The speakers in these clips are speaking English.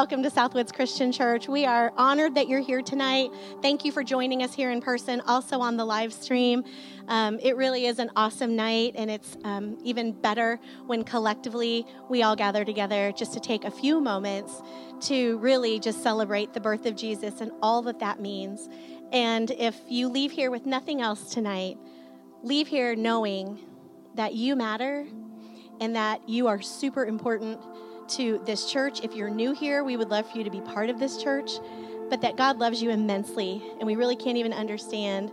welcome to Southwoods Christian Church. We are honored that you're here tonight. Thank you for joining us here in person, also on the live stream. Um, it really is an awesome night, and it's um, even better when collectively we all gather together just to take a few moments to really just celebrate the birth of Jesus and all that that means. And if you leave here with nothing else tonight, leave here knowing that you matter and that you are super important to this church. If you're new here, we would love for you to be part of this church, but that God loves you immensely, and we really can't even understand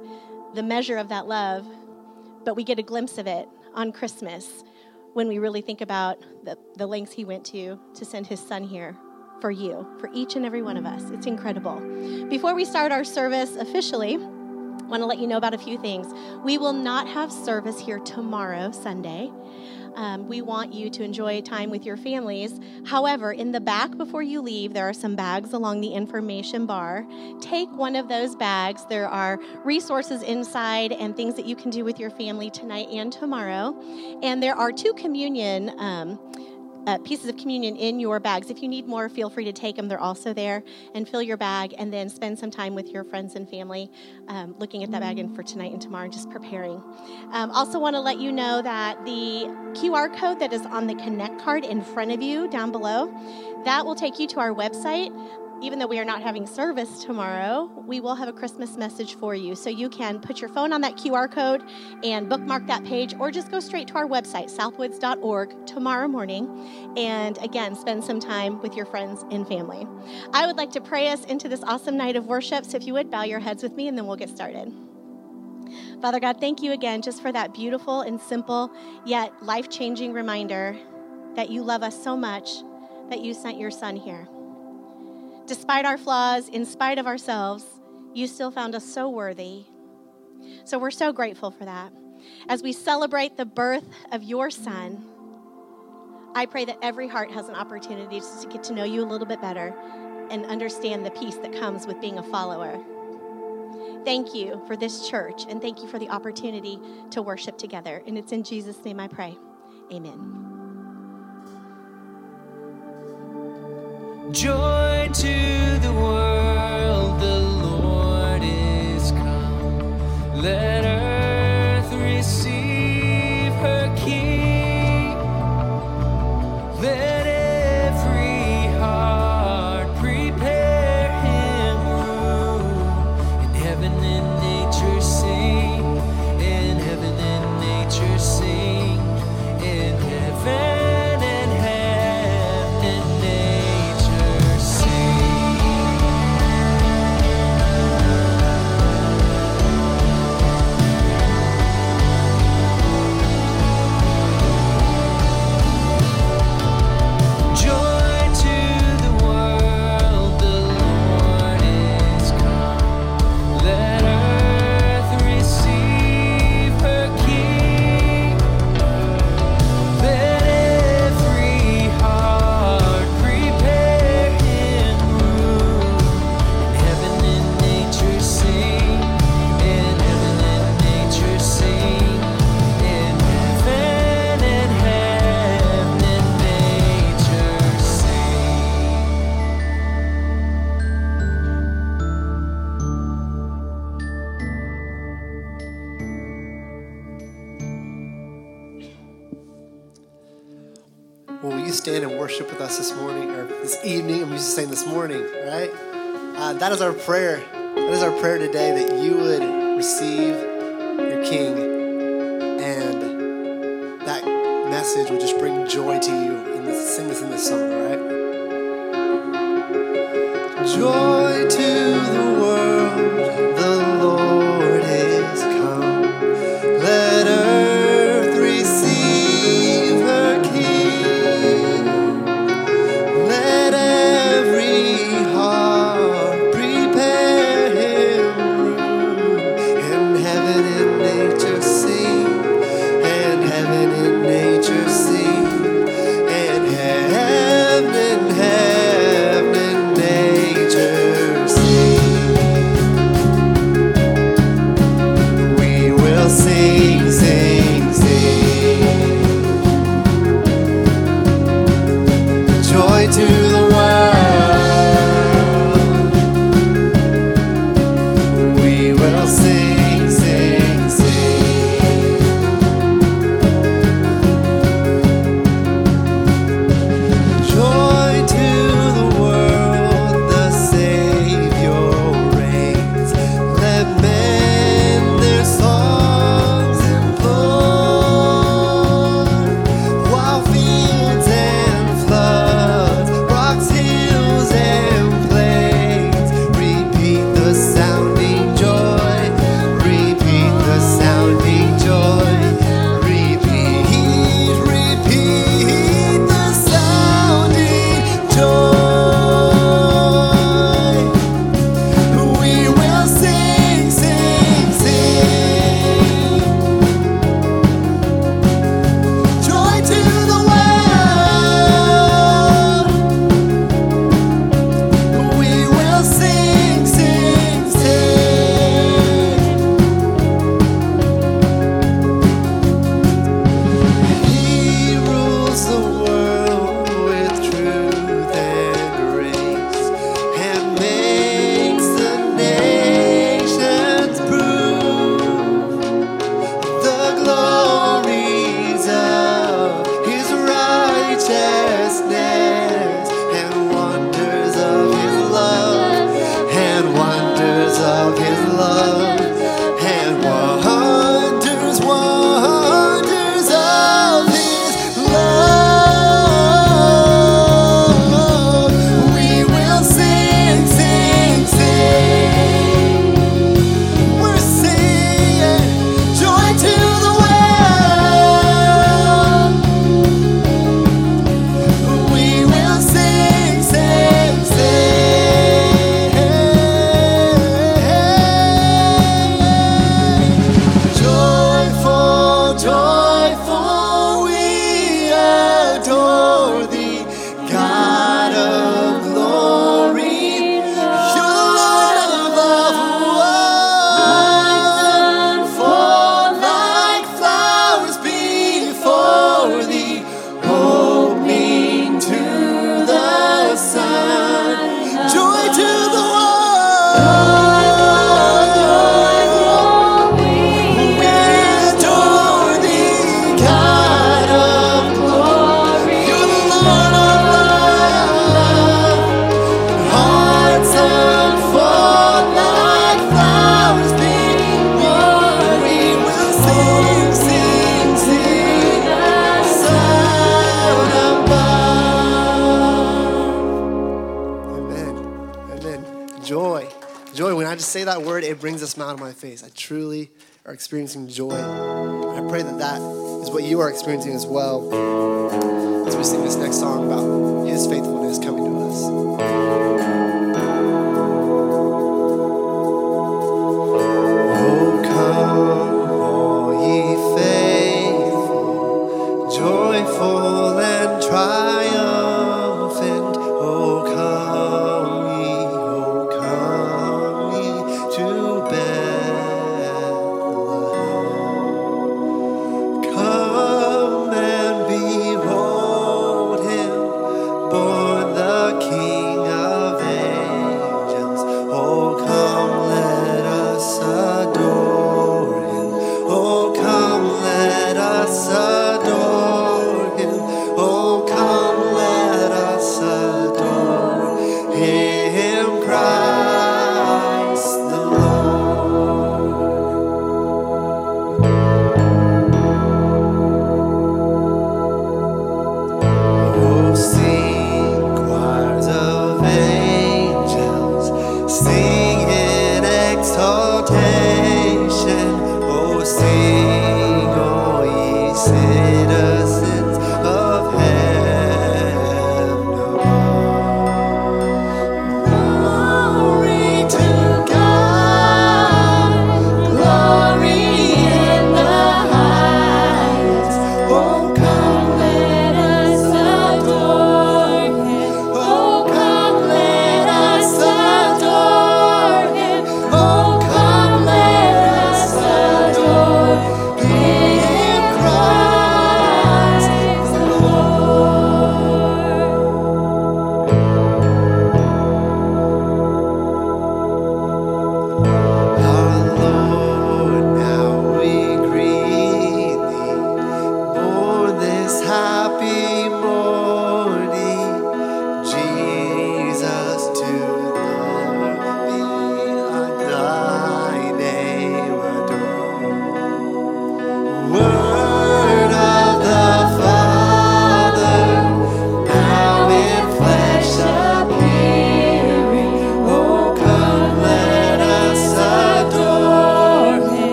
the measure of that love, but we get a glimpse of it on Christmas when we really think about the, the lengths He went to to send His Son here for you, for each and every one of us. It's incredible. Before we start our service officially, want to let you know about a few things. We will not have service here tomorrow, Sunday. Um, we want you to enjoy time with your families. However, in the back before you leave, there are some bags along the information bar. Take one of those bags. There are resources inside and things that you can do with your family tonight and tomorrow. And there are two communion. Um, uh, pieces of communion in your bags. If you need more, feel free to take them. They're also there. And fill your bag and then spend some time with your friends and family um, looking at that bag and for tonight and tomorrow, just preparing. Um, also, want to let you know that the QR code that is on the Connect card in front of you down below, that will take you to our website even though we are not having service tomorrow, we will have a Christmas message for you. So you can put your phone on that QR code and bookmark that page, or just go straight to our website, southwoods.org, tomorrow morning. And again, spend some time with your friends and family. I would like to pray us into this awesome night of worship. So if you would, bow your heads with me, and then we'll get started. Father God, thank you again just for that beautiful and simple yet life changing reminder that you love us so much that you sent your son here. Despite our flaws, in spite of ourselves, you still found us so worthy. So we're so grateful for that. As we celebrate the birth of your son, I pray that every heart has an opportunity to get to know you a little bit better and understand the peace that comes with being a follower. Thank you for this church and thank you for the opportunity to worship together. And it's in Jesus' name I pray. Amen. Joy to the world, the Lord is come. Let earth this morning, right? Uh, that is our prayer. That is our prayer today that you would receive your King and that message would just bring joy to you. And sing this in this song, all right? Joy to cansei. It brings a smile to my face. I truly are experiencing joy. I pray that that is what you are experiencing as well as we sing this next song about His faithfulness coming to us. Let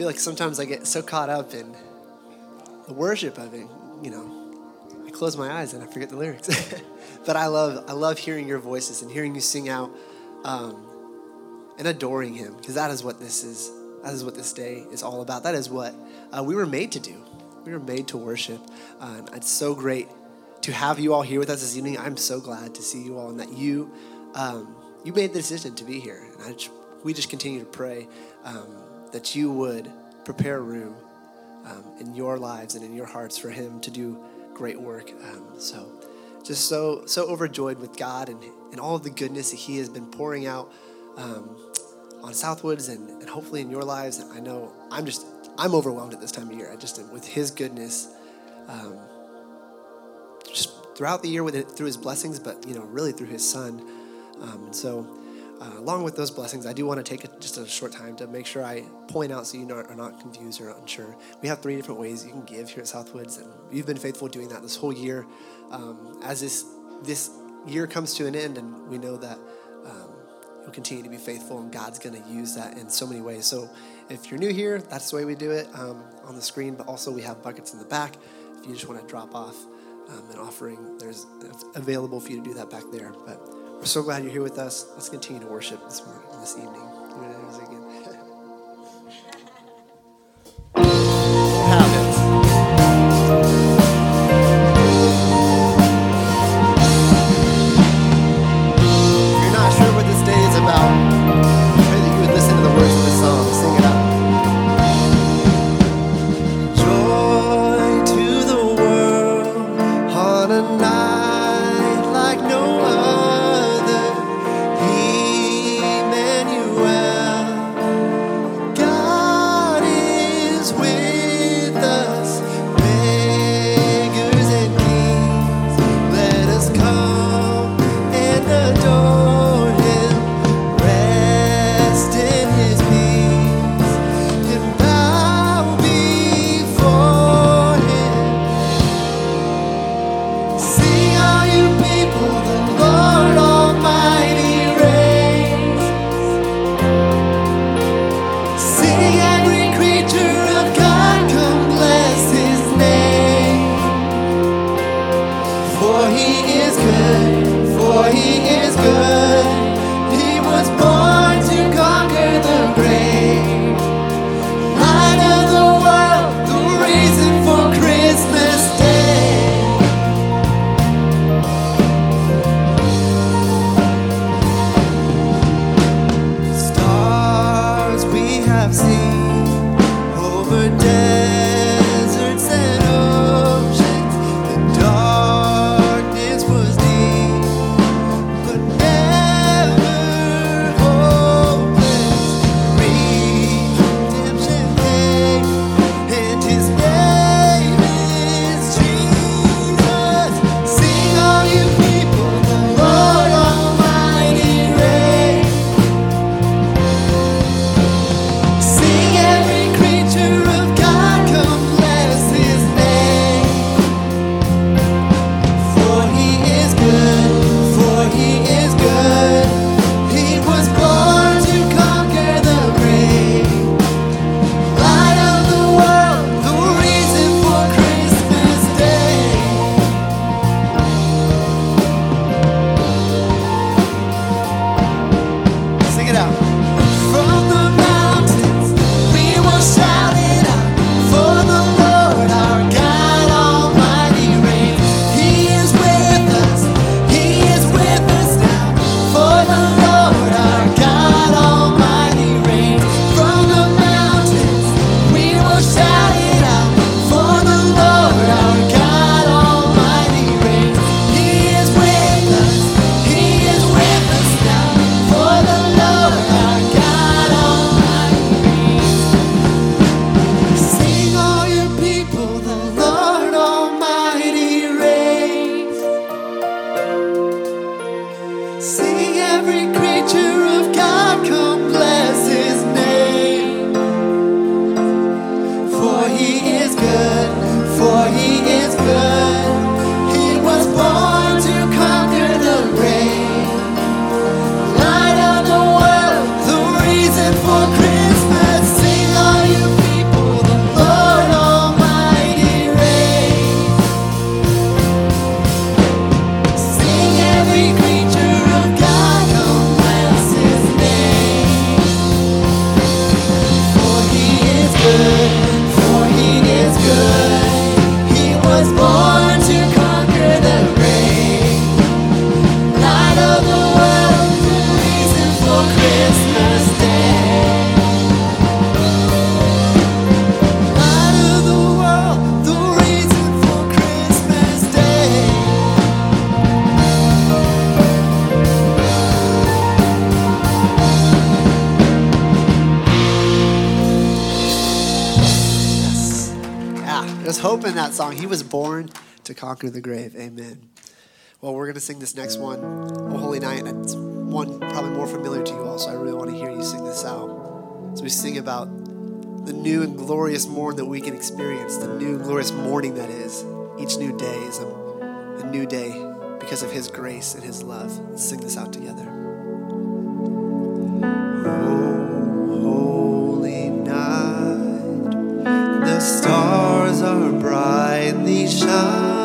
feel like sometimes I get so caught up in the worship of it, you know. I close my eyes and I forget the lyrics. but I love I love hearing your voices and hearing you sing out um, and adoring him because that is what this is. That is what this day is all about. That is what uh, we were made to do. We were made to worship. Uh, and it's so great to have you all here with us this evening. I'm so glad to see you all and that you um, you made the decision to be here. And just, we just continue to pray um, that you would prepare room um, in your lives and in your hearts for Him to do great work. Um, so, just so so overjoyed with God and, and all of the goodness that He has been pouring out um, on Southwoods and, and hopefully in your lives. I know I'm just I'm overwhelmed at this time of year. I just with His goodness, um, just throughout the year with it, through His blessings, but you know really through His Son. Um, and so uh, along with those blessings, I do want to take a, just a short time to make sure I point out so you are not confused or unsure. We have three different ways you can give here at Southwoods, and you've been faithful doing that this whole year. Um, as this this year comes to an end, and we know that um, you'll continue to be faithful, and God's going to use that in so many ways. So, if you're new here, that's the way we do it um, on the screen. But also, we have buckets in the back if you just want to drop off um, an offering. There's available for you to do that back there, but. We're so glad you're here with us. Let's continue to worship this morning, this evening. to conquer the grave. Amen. Well, we're going to sing this next one, O Holy Night. It's one probably more familiar to you all, so I really want to hear you sing this out. So we sing about the new and glorious morn that we can experience, the new and glorious morning that is. Each new day is a, a new day because of His grace and His love. Let's sing this out together. Oh, the stars are brightly shining.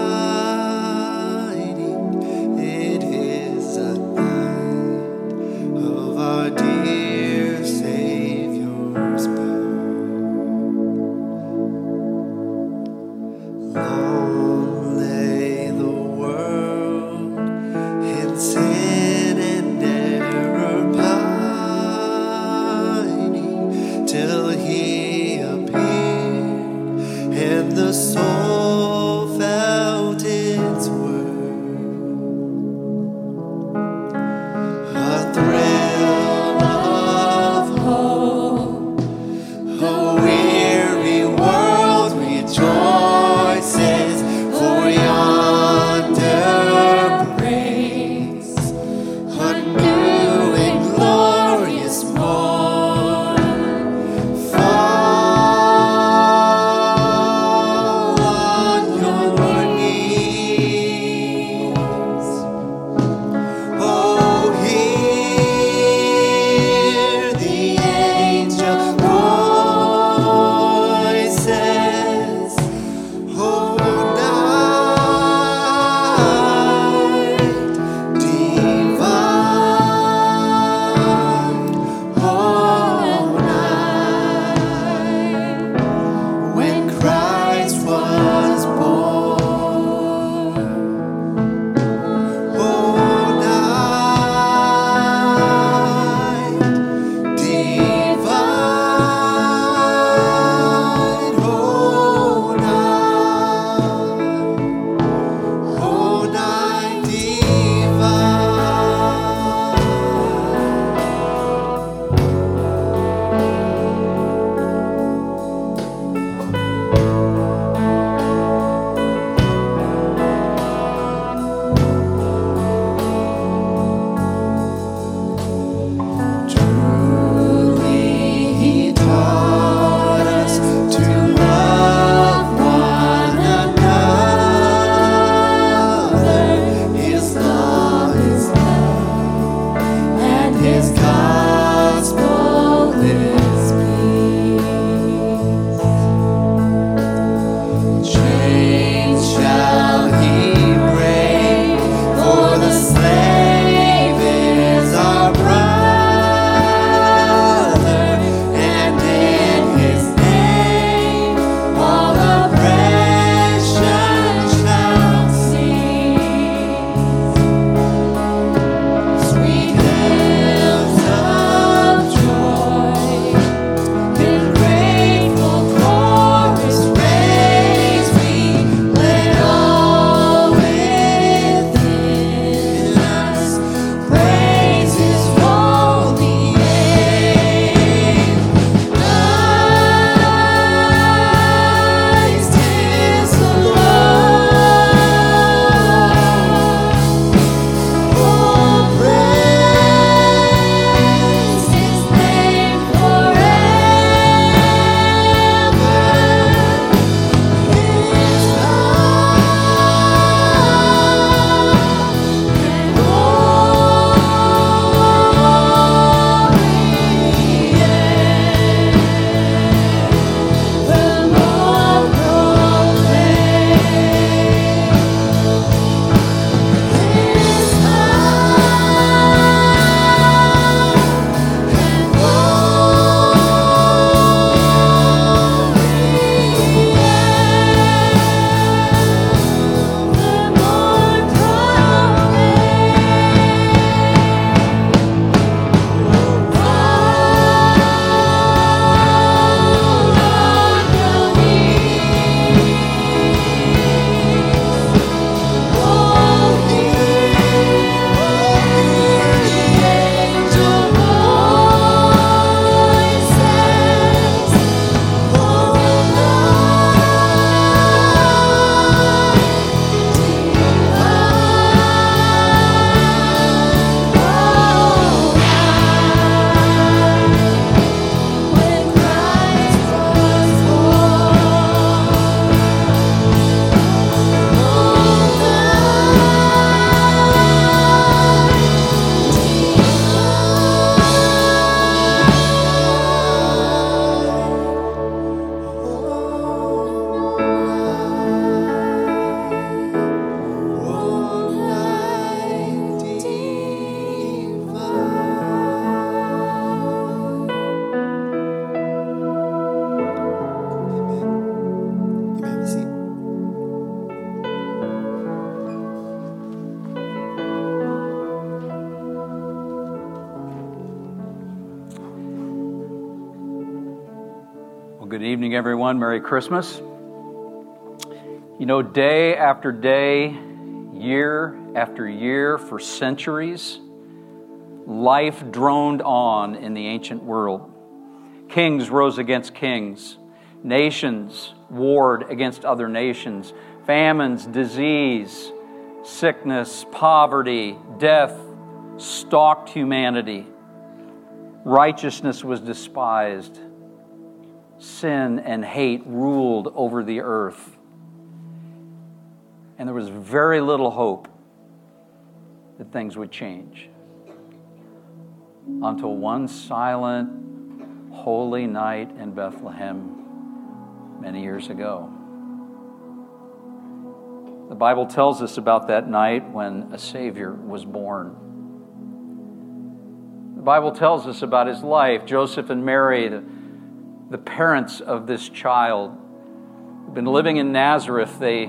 Everyone. Merry Christmas. You know, day after day, year after year, for centuries, life droned on in the ancient world. Kings rose against kings, nations warred against other nations, famines, disease, sickness, poverty, death stalked humanity. Righteousness was despised. Sin and hate ruled over the earth. And there was very little hope that things would change until one silent, holy night in Bethlehem many years ago. The Bible tells us about that night when a Savior was born. The Bible tells us about his life. Joseph and Mary, the, the parents of this child, who've been living in Nazareth. They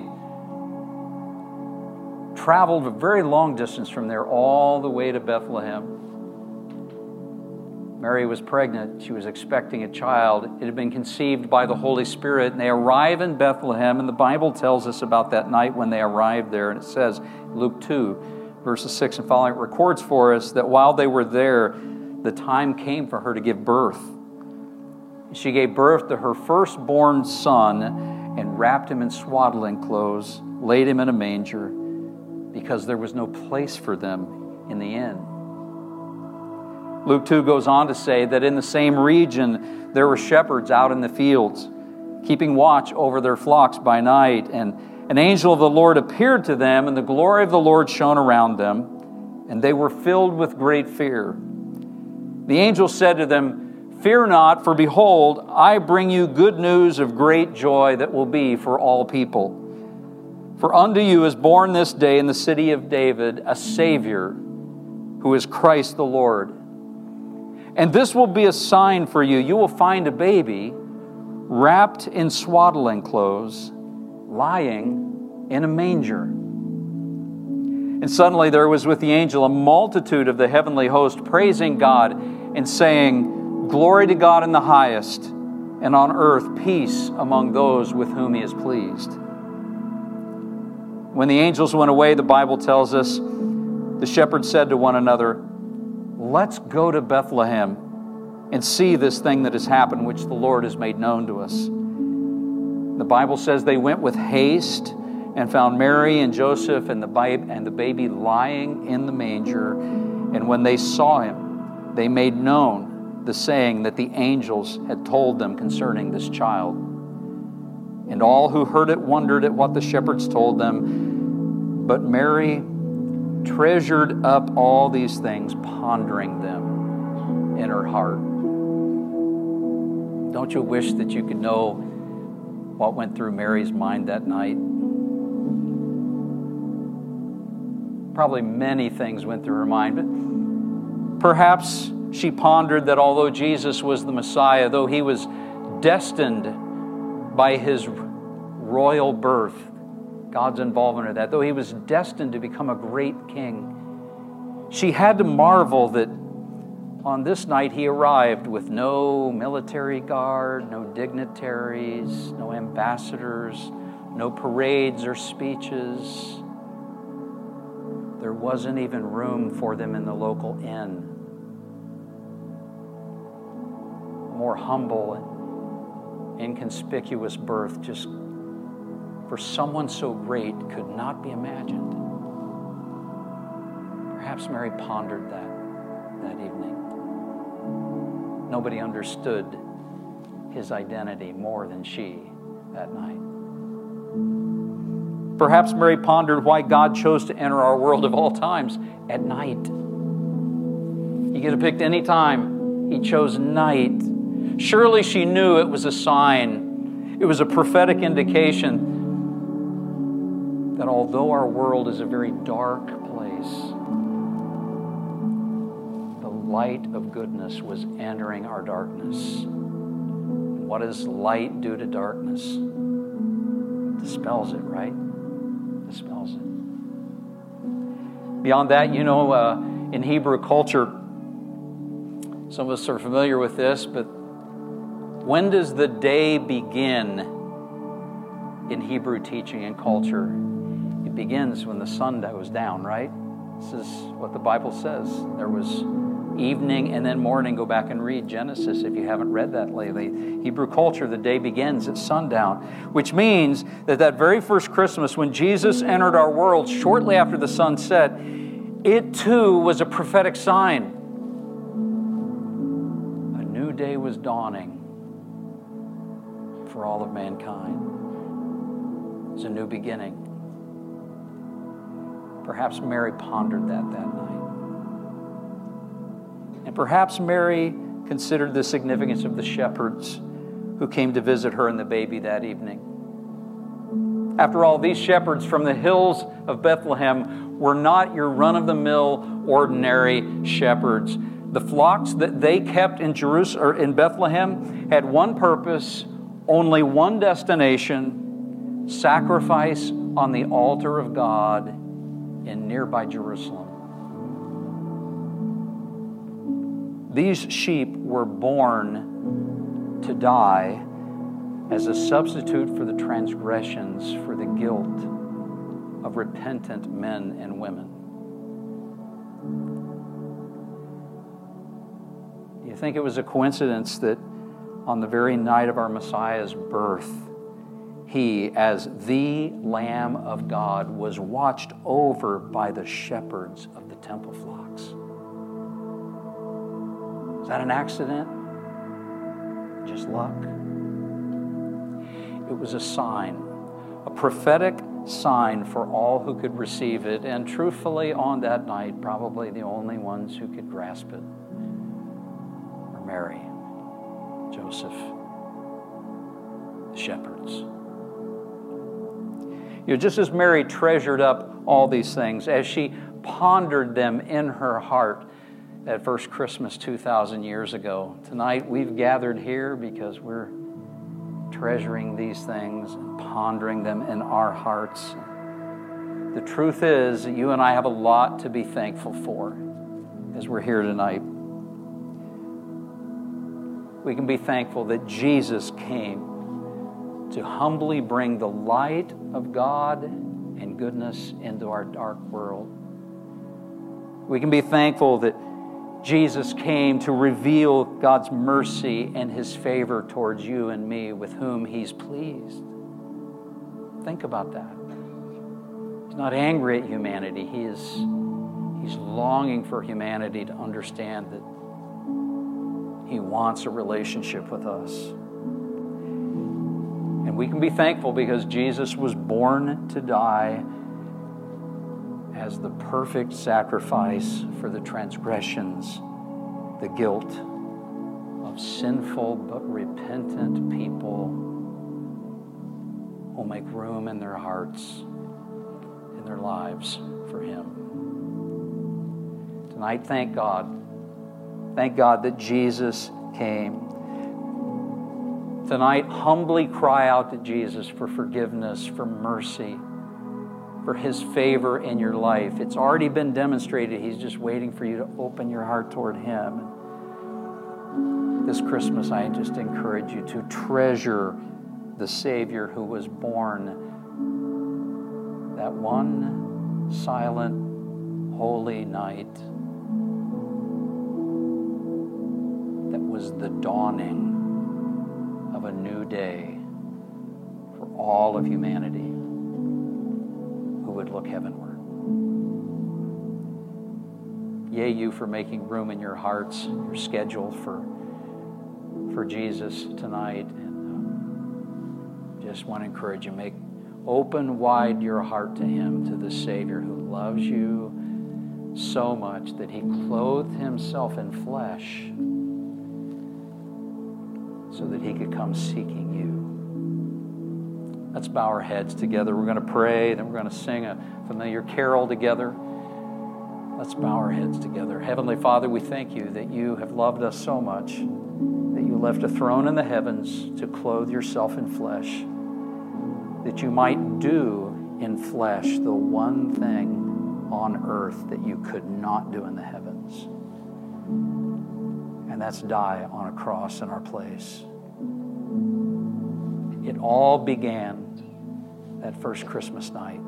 traveled a very long distance from there all the way to Bethlehem. Mary was pregnant. She was expecting a child. It had been conceived by the Holy Spirit. And they arrive in Bethlehem, and the Bible tells us about that night when they arrived there. And it says, Luke 2, verses 6 and following, it records for us that while they were there, the time came for her to give birth. She gave birth to her firstborn son and wrapped him in swaddling clothes, laid him in a manger, because there was no place for them in the inn. Luke 2 goes on to say that in the same region there were shepherds out in the fields, keeping watch over their flocks by night. And an angel of the Lord appeared to them, and the glory of the Lord shone around them, and they were filled with great fear. The angel said to them, Fear not, for behold, I bring you good news of great joy that will be for all people. For unto you is born this day in the city of David a Savior, who is Christ the Lord. And this will be a sign for you. You will find a baby wrapped in swaddling clothes, lying in a manger. And suddenly there was with the angel a multitude of the heavenly host praising God and saying, Glory to God in the highest, and on earth peace among those with whom he is pleased. When the angels went away, the Bible tells us, the shepherds said to one another, Let's go to Bethlehem and see this thing that has happened, which the Lord has made known to us. The Bible says they went with haste and found Mary and Joseph and the, babe, and the baby lying in the manger. And when they saw him, they made known the saying that the angels had told them concerning this child. And all who heard it wondered at what the shepherds told them. But Mary treasured up all these things, pondering them in her heart. Don't you wish that you could know what went through Mary's mind that night? Probably many things went through her mind, but perhaps she pondered that although Jesus was the Messiah, though he was destined by his royal birth, God's involvement in that, though he was destined to become a great king, she had to marvel that on this night he arrived with no military guard, no dignitaries, no ambassadors, no parades or speeches. There wasn't even room for them in the local inn. More humble and inconspicuous birth just for someone so great could not be imagined. Perhaps Mary pondered that that evening. Nobody understood his identity more than she that night. Perhaps Mary pondered why God chose to enter our world of all times at night. He could have picked any time, He chose night. Surely she knew it was a sign, it was a prophetic indication that although our world is a very dark place, the light of goodness was entering our darkness. What does light do to darkness? It Dispels it, right? It Dispels it. Beyond that, you know, uh, in Hebrew culture, some of us are familiar with this, but When does the day begin in Hebrew teaching and culture? It begins when the sun goes down, right? This is what the Bible says. There was evening and then morning. Go back and read Genesis if you haven't read that lately. Hebrew culture, the day begins at sundown, which means that that very first Christmas, when Jesus entered our world shortly after the sun set, it too was a prophetic sign. A new day was dawning for all of mankind. It was a new beginning. Perhaps Mary pondered that that night. And perhaps Mary considered the significance of the shepherds who came to visit her and the baby that evening. After all, these shepherds from the hills of Bethlehem were not your run of the mill, ordinary shepherds. The flocks that they kept in Jerusalem or in Bethlehem had one purpose, only one destination sacrifice on the altar of God in nearby Jerusalem. These sheep were born to die as a substitute for the transgressions, for the guilt of repentant men and women. You think it was a coincidence that on the very night of our Messiah's birth, he, as the Lamb of God, was watched over by the shepherds of the temple flocks? Is that an accident? Just luck? It was a sign, a prophetic sign for all who could receive it, and truthfully, on that night, probably the only ones who could grasp it were Mary, Joseph, the shepherds. You know, just as Mary treasured up all these things, as she pondered them in her heart that first Christmas 2,000 years ago, tonight we've gathered here because we're treasuring these things and pondering them in our hearts. The truth is you and I have a lot to be thankful for as we're here tonight. We can be thankful that Jesus came to humbly bring the light of God and goodness into our dark world. We can be thankful that Jesus came to reveal God's mercy and his favor towards you and me with whom he's pleased. Think about that. He's not angry at humanity. He is he's longing for humanity to understand that he wants a relationship with us. And we can be thankful because Jesus was born to die as the perfect sacrifice for the transgressions, the guilt of sinful but repentant people who make room in their hearts, in their lives for Him. Tonight, thank God. Thank God that Jesus came. Tonight, humbly cry out to Jesus for forgiveness, for mercy for His favor in your life. It's already been demonstrated. He's just waiting for you to open your heart toward Him. This Christmas, I just encourage you to treasure the Savior who was born that one silent, holy night was the dawning of a new day for all of humanity who would look heavenward. Yea, you for making room in your hearts, your schedule for, for Jesus tonight. And uh, just want to encourage you, make open wide your heart to Him, to the Savior who loves you so much that He clothed Himself in flesh so that He could come seeking you. Let's bow our heads together. We're going to pray, then we're going to sing a familiar carol together. Let's bow our heads together. Heavenly Father, we thank you that you have loved us so much, that you left a throne in the heavens to clothe yourself in flesh, that you might do in flesh the one thing on earth that you could not do in the heavens. And that's die on a cross in our place. It all began that first Christmas night.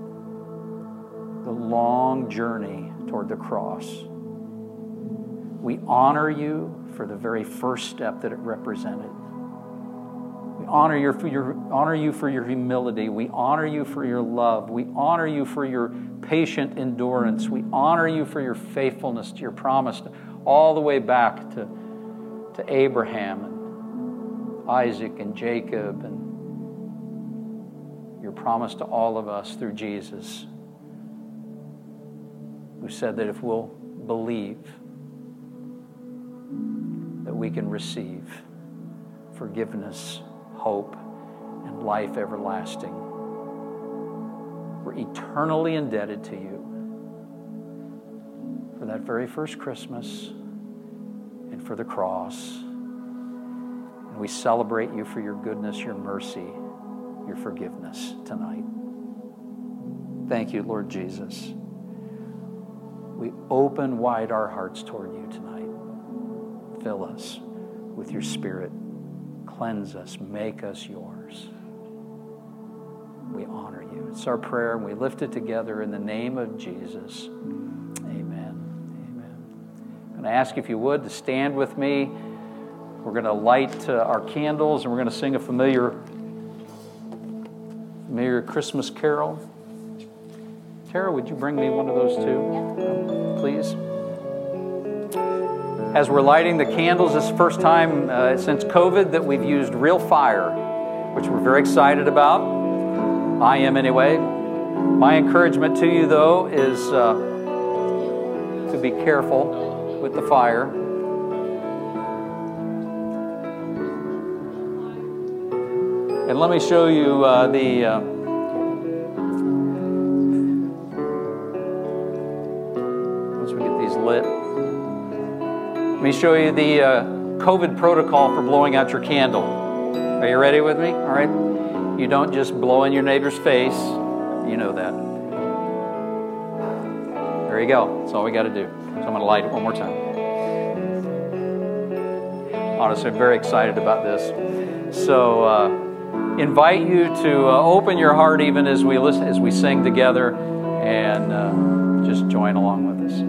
The long journey toward the cross. We honor you for the very first step that it represented. We honor, your, for your, honor you for your humility. We honor you for your love. We honor you for your patient endurance. We honor you for your faithfulness to your promise, all the way back to, to Abraham and Isaac and Jacob and your promise to all of us through Jesus, who said that if we'll believe, that we can receive forgiveness, hope, and life everlasting. We're eternally indebted to you for that very first Christmas and for the cross. And we celebrate you for your goodness, your mercy, your forgiveness tonight. Thank you, Lord Jesus. We open wide our hearts toward you tonight. Fill us with your Spirit. Cleanse us. Make us yours. We honor you. It's our prayer, and we lift it together in the name of Jesus. Amen. Amen. I'm going to ask if you would to stand with me. We're going to light uh, our candles, and we're going to sing a familiar, familiar Christmas carol. Tara, would you bring me one of those too, please? As we're lighting the candles, this is the first time uh, since COVID that we've used real fire, which we're very excited about. I am anyway. My encouragement to you, though, is uh, to be careful with the fire. And let me show you uh, the. Uh, once we get these lit. Let me show you the uh, COVID protocol for blowing out your candle. Are you ready with me? All right. You don't just blow in your neighbor's face. You know that. There you go. That's all we got to do. So I'm going to light it one more time. Honestly, I'm very excited about this. So, uh, invite you to uh, open your heart even as we listen, as we sing together, and uh, just join along with us.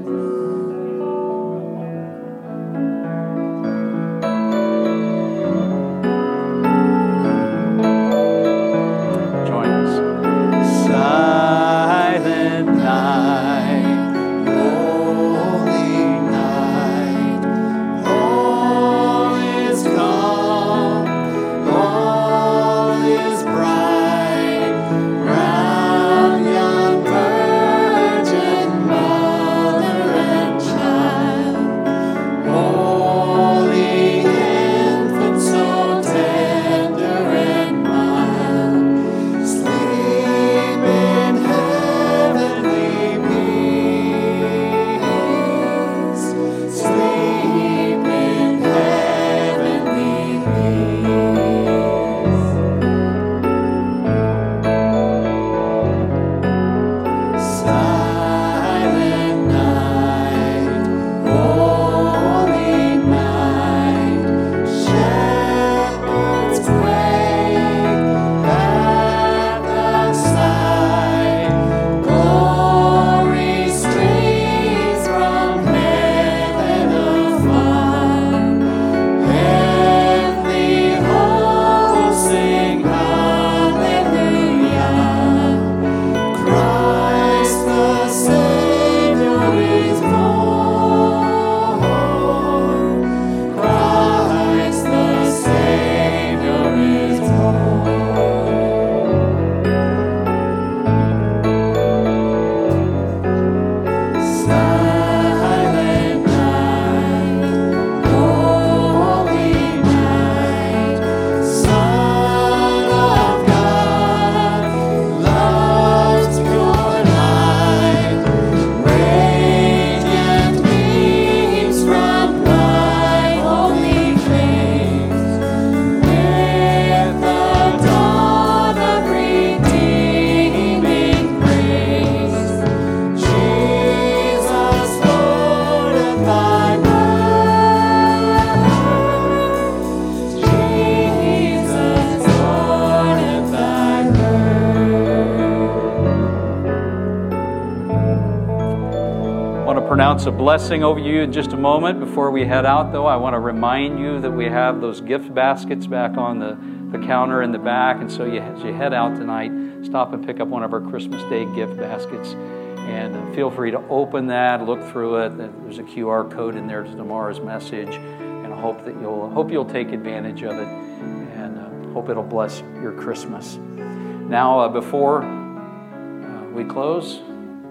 Pronounce a blessing over you in just a moment. Before we head out, though, I want to remind you that we have those gift baskets back on the, the counter in the back. And so you, as you head out tonight, stop and pick up one of our Christmas Day gift baskets. And uh, feel free to open that, look through it. There's a QR code in there to tomorrow's message. And I hope that you'll, hope you'll take advantage of it and uh, hope it'll bless your Christmas. Now, uh, before uh, we close,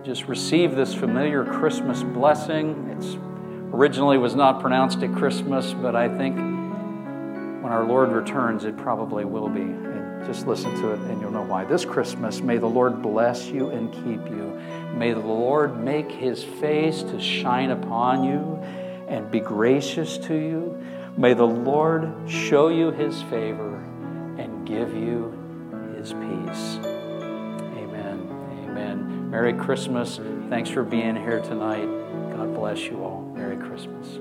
just receive this familiar Christmas blessing. It's originally was not pronounced at Christmas, but I think when our Lord returns, it probably will be. And just listen to it and you'll know why. This Christmas, may the Lord bless you and keep you. May the Lord make his face to shine upon you and be gracious to you. May the Lord show you his favor and give you his peace. Merry Christmas. Thanks for being here tonight. God bless you all. Merry Christmas.